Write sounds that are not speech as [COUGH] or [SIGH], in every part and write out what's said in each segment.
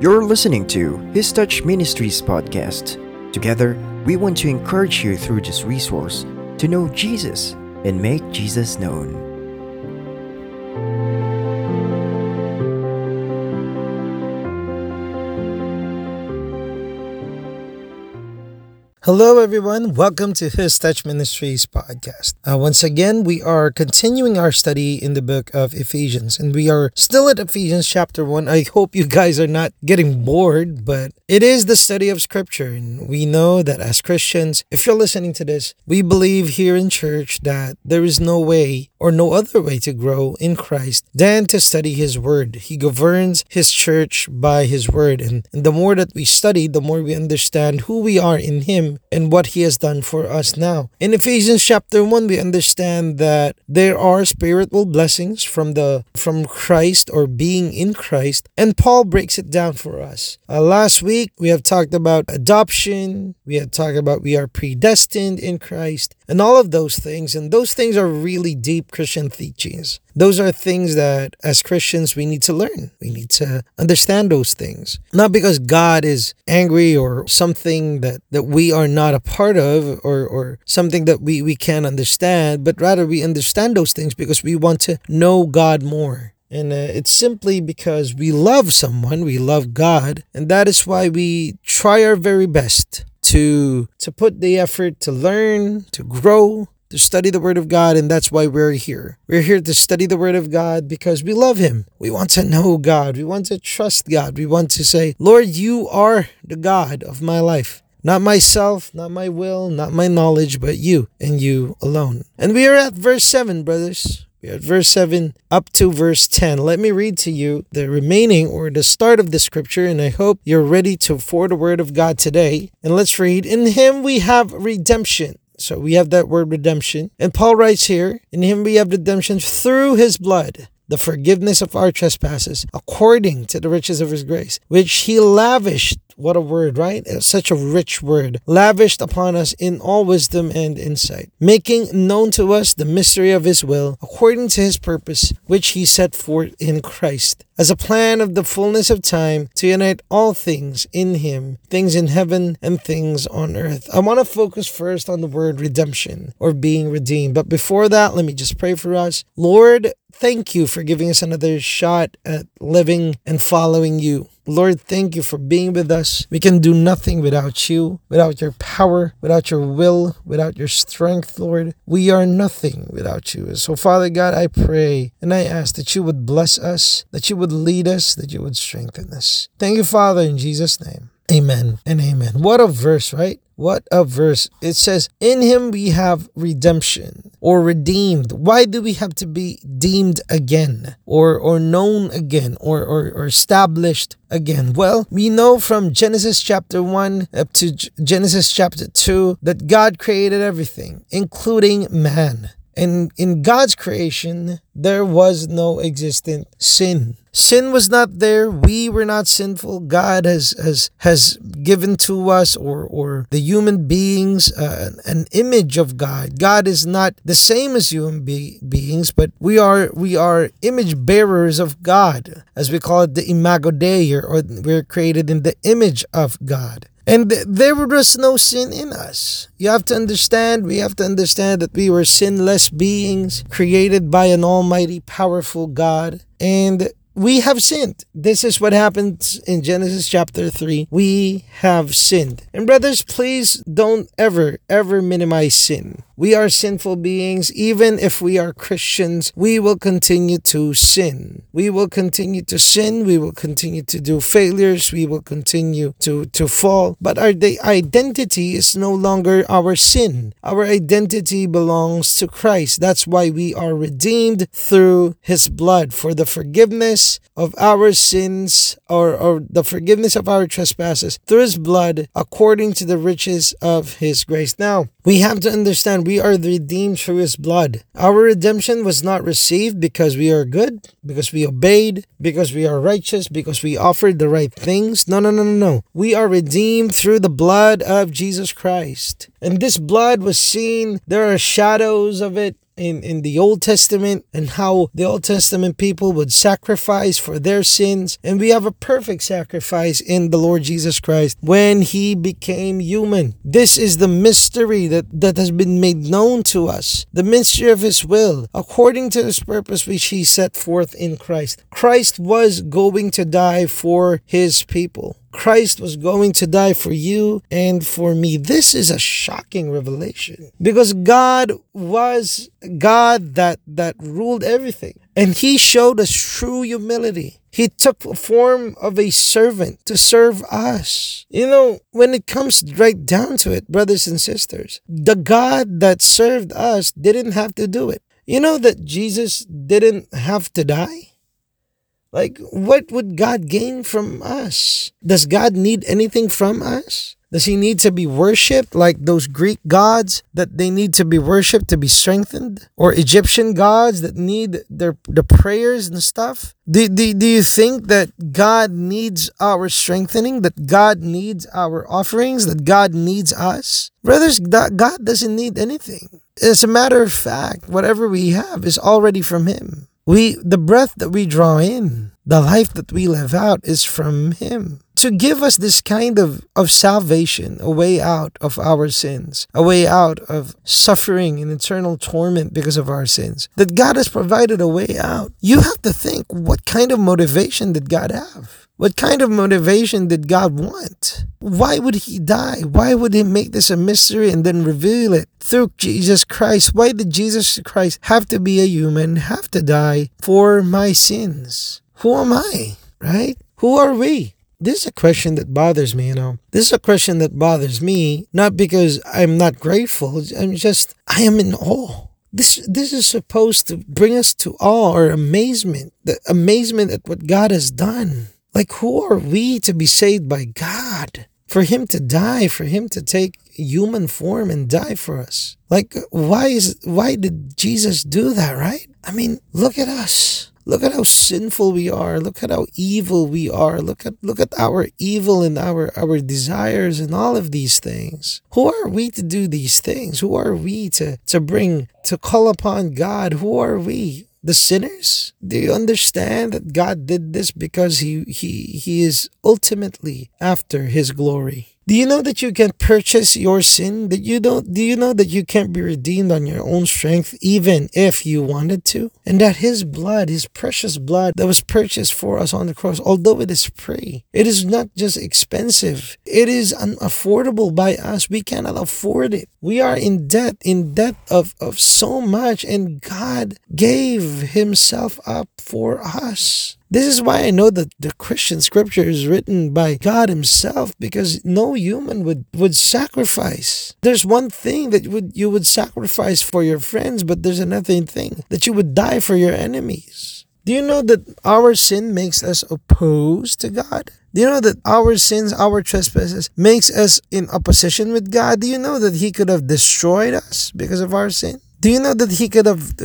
You're listening to His Touch Ministries podcast. Together, we want to encourage you through this resource to know Jesus and make Jesus known. Hello, everyone. Welcome to His Touch Ministries podcast. Uh, once again, we are continuing our study in the book of Ephesians, and we are still at Ephesians chapter 1. I hope you guys are not getting bored, but it is the study of Scripture. And we know that as Christians, if you're listening to this, we believe here in church that there is no way or no other way to grow in Christ than to study His Word. He governs His church by His Word. And, and the more that we study, the more we understand who we are in Him and what He has done for us now. In Ephesians chapter 1, we understand that there are spiritual blessings from the from Christ or being in Christ, and Paul breaks it down for us. Uh, last week, we have talked about adoption, we have talked about we are predestined in Christ, and all of those things. And those things are really deep Christian teachings. Those are things that as Christians we need to learn. We need to understand those things. Not because God is angry or something that, that we are not a part of or, or something that we, we can't understand, but rather we understand those things because we want to know God more. And uh, it's simply because we love someone, we love God, and that is why we try our very best to to put the effort to learn, to grow, to study the Word of God, and that's why we're here. We're here to study the Word of God because we love Him. We want to know God. We want to trust God. We want to say, Lord, you are the God of my life. Not myself, not my will, not my knowledge, but you and you alone. And we are at verse 7, brothers. We are at verse 7 up to verse 10. Let me read to you the remaining or the start of the scripture, and I hope you're ready to for the word of God today. And let's read In him we have redemption. So we have that word redemption. And Paul writes here, In him we have redemption through his blood the forgiveness of our trespasses according to the riches of his grace, which he lavished. What a word, right? Such a rich word. Lavished upon us in all wisdom and insight, making known to us the mystery of his will according to his purpose, which he set forth in Christ, as a plan of the fullness of time to unite all things in him, things in heaven and things on earth. I want to focus first on the word redemption or being redeemed. But before that, let me just pray for us. Lord, thank you for giving us another shot at living and following you. Lord, thank you for being with us. We can do nothing without you, without your power, without your will, without your strength, Lord. We are nothing without you. So, Father God, I pray and I ask that you would bless us, that you would lead us, that you would strengthen us. Thank you, Father, in Jesus' name. Amen and amen. What a verse, right? What a verse. It says, In him we have redemption or redeemed. Why do we have to be deemed again or, or known again or, or, or established again? Well, we know from Genesis chapter 1 up to Genesis chapter 2 that God created everything, including man. And in God's creation, there was no existent sin. Sin was not there. We were not sinful. God has has has given to us or or the human beings uh, an image of God. God is not the same as human be- beings, but we are we are image bearers of God, as we call it the imago Dei, or we're created in the image of God. And there was no sin in us. You have to understand, we have to understand that we were sinless beings created by an almighty, powerful God. And we have sinned. This is what happens in Genesis chapter 3. We have sinned. And brothers, please don't ever, ever minimize sin. We are sinful beings. Even if we are Christians, we will continue to sin. We will continue to sin. We will continue to do failures. We will continue to, to fall. But our identity is no longer our sin. Our identity belongs to Christ. That's why we are redeemed through his blood for the forgiveness of our sins or, or the forgiveness of our trespasses through his blood according to the riches of his grace. Now, we have to understand we are redeemed through his blood. Our redemption was not received because we are good, because we obeyed, because we are righteous, because we offered the right things. No, no, no, no, no. We are redeemed through the blood of Jesus Christ. And this blood was seen, there are shadows of it in, in the Old Testament and how the Old Testament people would sacrifice for their sins. And we have a perfect sacrifice in the Lord Jesus Christ when he became human. This is the mystery that, that has been made known to us, the mystery of his will, according to his purpose which he set forth in Christ. Christ was going to die for his people. Christ was going to die for you and for me. This is a shocking revelation because God was God that that ruled everything and he showed us true humility. He took the form of a servant to serve us. You know, when it comes right down to it, brothers and sisters, the God that served us didn't have to do it. You know that Jesus didn't have to die? Like, what would God gain from us? Does God need anything from us? Does he need to be worshipped like those Greek gods that they need to be worshipped to be strengthened? Or Egyptian gods that need their the prayers and stuff? Do, do, do you think that God needs our strengthening? That God needs our offerings? That God needs us? Brothers, God doesn't need anything. As a matter of fact, whatever we have is already from Him. We the breath that we draw in, the life that we live out is from him. To give us this kind of, of salvation, a way out of our sins, a way out of suffering and eternal torment because of our sins, that God has provided a way out. You have to think what kind of motivation did God have? What kind of motivation did God want? Why would he die? Why would he make this a mystery and then reveal it through Jesus Christ? Why did Jesus Christ have to be a human, have to die for my sins? Who am I? Right? Who are we? This is a question that bothers me, you know. This is a question that bothers me, not because I'm not grateful. I'm just, I am in awe. This this is supposed to bring us to awe or amazement, the amazement at what God has done. Like, who are we to be saved by God? For Him to die, for Him to take human form and die for us. Like, why is why did Jesus do that, right? I mean, look at us. Look at how sinful we are. Look at how evil we are. Look at look at our evil and our our desires and all of these things. Who are we to do these things? Who are we to to bring to call upon God? Who are we? the sinners? Do you understand that God did this because he, he, he is ultimately after his glory? Do you know that you can purchase your sin? That you don't do you know that you can't be redeemed on your own strength even if you wanted to? And that his blood, his precious blood that was purchased for us on the cross, although it is free, it is not just expensive, it is unaffordable by us. We cannot afford it. We are in debt, in debt of, of so much, and God gave himself up for us. This is why I know that the Christian scripture is written by God Himself because no human would, would sacrifice. There's one thing that you would you would sacrifice for your friends, but there's another thing that you would die for your enemies. Do you know that our sin makes us opposed to God? Do you know that our sins, our trespasses, makes us in opposition with God? Do you know that He could have destroyed us because of our sin? Do you know that He could have,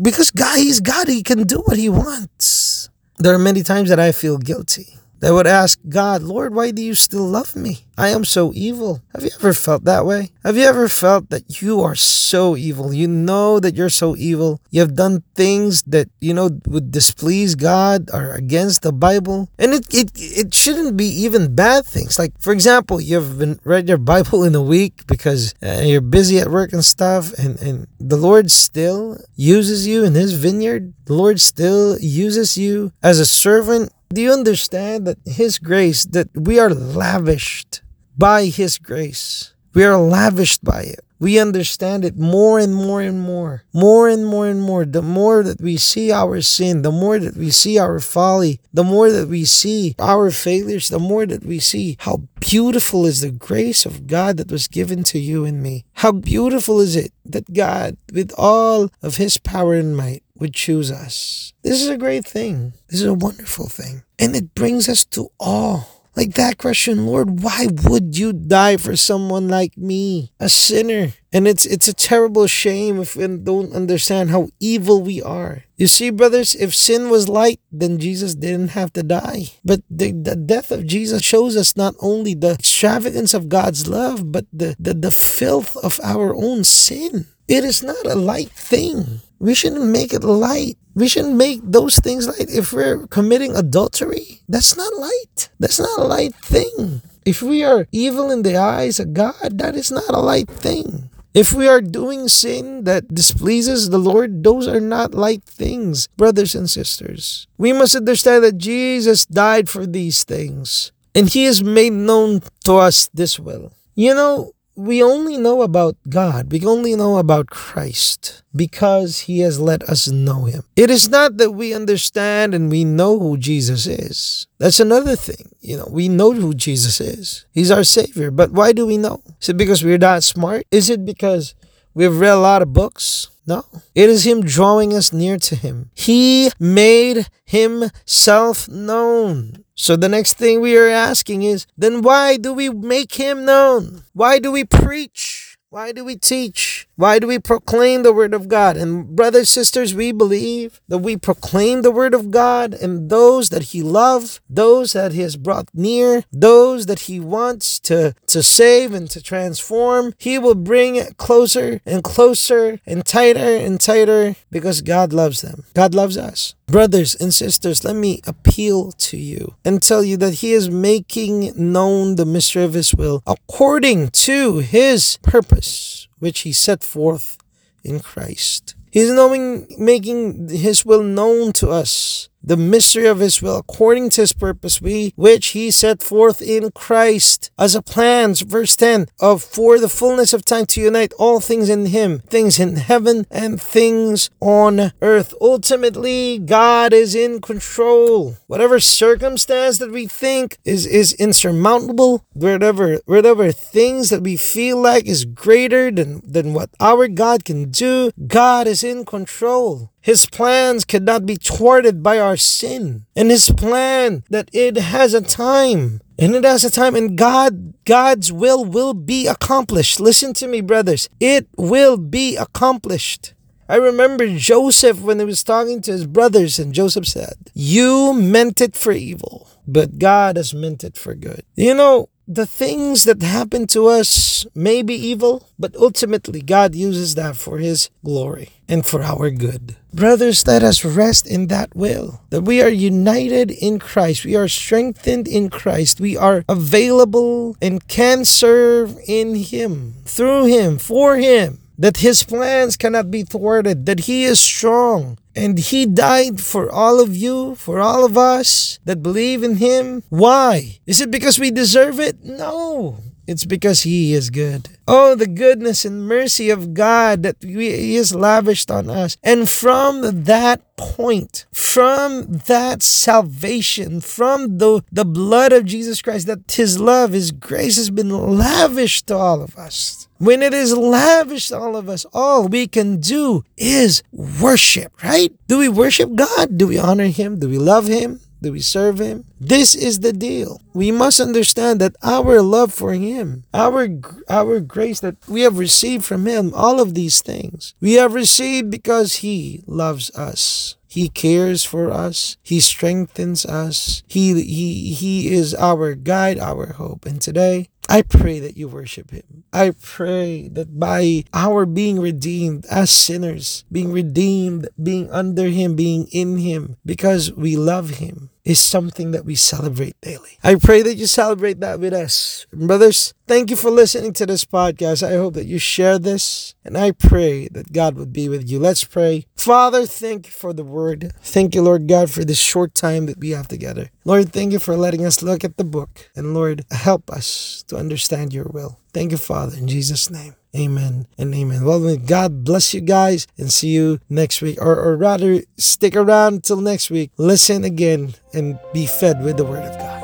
because God, He's God, He can do what He wants. There are many times that I feel guilty. They would ask God, Lord, why do you still love me? I am so evil. Have you ever felt that way? Have you ever felt that you are so evil? You know that you're so evil. You have done things that, you know, would displease God or against the Bible. And it, it, it shouldn't be even bad things. Like, for example, you've been read your [LAUGHS] Bible in a week because uh, you're busy at work and stuff, and, and the Lord still uses you in His vineyard. The Lord still uses you as a servant do you understand that His grace, that we are lavished by His grace? We are lavished by it. We understand it more and more and more, more and more and more. The more that we see our sin, the more that we see our folly, the more that we see our failures, the more that we see how beautiful is the grace of God that was given to you and me. How beautiful is it that God, with all of His power and might, would choose us. This is a great thing. This is a wonderful thing. And it brings us to awe. Like that question, Lord, why would you die for someone like me, a sinner? And it's it's a terrible shame if we don't understand how evil we are. You see, brothers, if sin was light, then Jesus didn't have to die. But the, the death of Jesus shows us not only the extravagance of God's love, but the, the, the filth of our own sin. It is not a light thing. We shouldn't make it light. We shouldn't make those things light. If we're committing adultery, that's not light. That's not a light thing. If we are evil in the eyes of God, that is not a light thing. If we are doing sin that displeases the Lord, those are not light things, brothers and sisters. We must understand that Jesus died for these things, and He has made known to us this will. You know, we only know about God, we only know about Christ because He has let us know Him. It is not that we understand and we know who Jesus is. That's another thing. You know, we know who Jesus is. He's our Savior. But why do we know? Is it because we're that smart? Is it because we've read a lot of books? No. It is Him drawing us near to Him. He made Himself known. So the next thing we are asking is then why do we make Him known? Why do we preach? Why do we teach? Why do we proclaim the word of God? And brothers, sisters, we believe that we proclaim the word of God and those that he loves, those that he has brought near, those that he wants to, to save and to transform, he will bring closer and closer and tighter and tighter because God loves them. God loves us. Brothers and sisters, let me appeal to you and tell you that He is making known the mystery of His will according to His purpose, which He set forth in Christ. He's knowing, making His will known to us the mystery of his will according to his purpose we which he set forth in Christ as a plan verse 10 of for the fullness of time to unite all things in him things in heaven and things on earth. Ultimately God is in control. Whatever circumstance that we think is is insurmountable whatever whatever things that we feel like is greater than than what our God can do God is in control his plans cannot be thwarted by our sin. And his plan that it has a time. And it has a time and God God's will will be accomplished. Listen to me brothers. It will be accomplished. I remember Joseph when he was talking to his brothers and Joseph said, "You meant it for evil, but God has meant it for good." You know, the things that happen to us may be evil, but ultimately God uses that for His glory and for our good. Brothers, let us rest in that will, that we are united in Christ, we are strengthened in Christ, we are available and can serve in Him, through Him, for Him that his plans cannot be thwarted, that he is strong, and he died for all of you, for all of us that believe in him. Why? Is it because we deserve it? No. It's because He is good. Oh, the goodness and mercy of God that He has lavished on us. And from that point, from that salvation, from the, the blood of Jesus Christ, that His love, His grace has been lavished to all of us. When it is lavished to all of us, all we can do is worship, right? Do we worship God? Do we honor Him? Do we love Him? Do we serve Him? This is the deal. We must understand that our love for Him, our our grace that we have received from Him, all of these things we have received because He loves us. He cares for us. He strengthens us. He, he, he is our guide, our hope. And today, I pray that you worship Him. I pray that by our being redeemed as sinners, being redeemed, being under Him, being in Him, because we love Him, is something that we celebrate daily. I pray that you celebrate that with us. Brothers, thank you for listening to this podcast. I hope that you share this, and I pray that God would be with you. Let's pray. Father, thank you for the word. Thank you, Lord God, for this short time that we have together. Lord, thank you for letting us look at the book. And Lord, help us to understand your will. Thank you, Father, in Jesus' name. Amen and amen. Well, God bless you guys and see you next week. Or, or rather, stick around until next week. Listen again and be fed with the Word of God.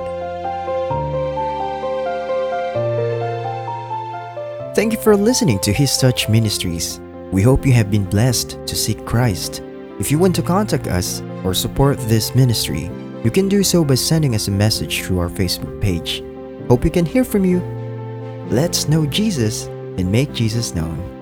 Thank you for listening to His Touch Ministries. We hope you have been blessed to seek Christ. If you want to contact us or support this ministry, You can do so by sending us a message through our Facebook page. Hope we can hear from you. Let's know Jesus and make Jesus known.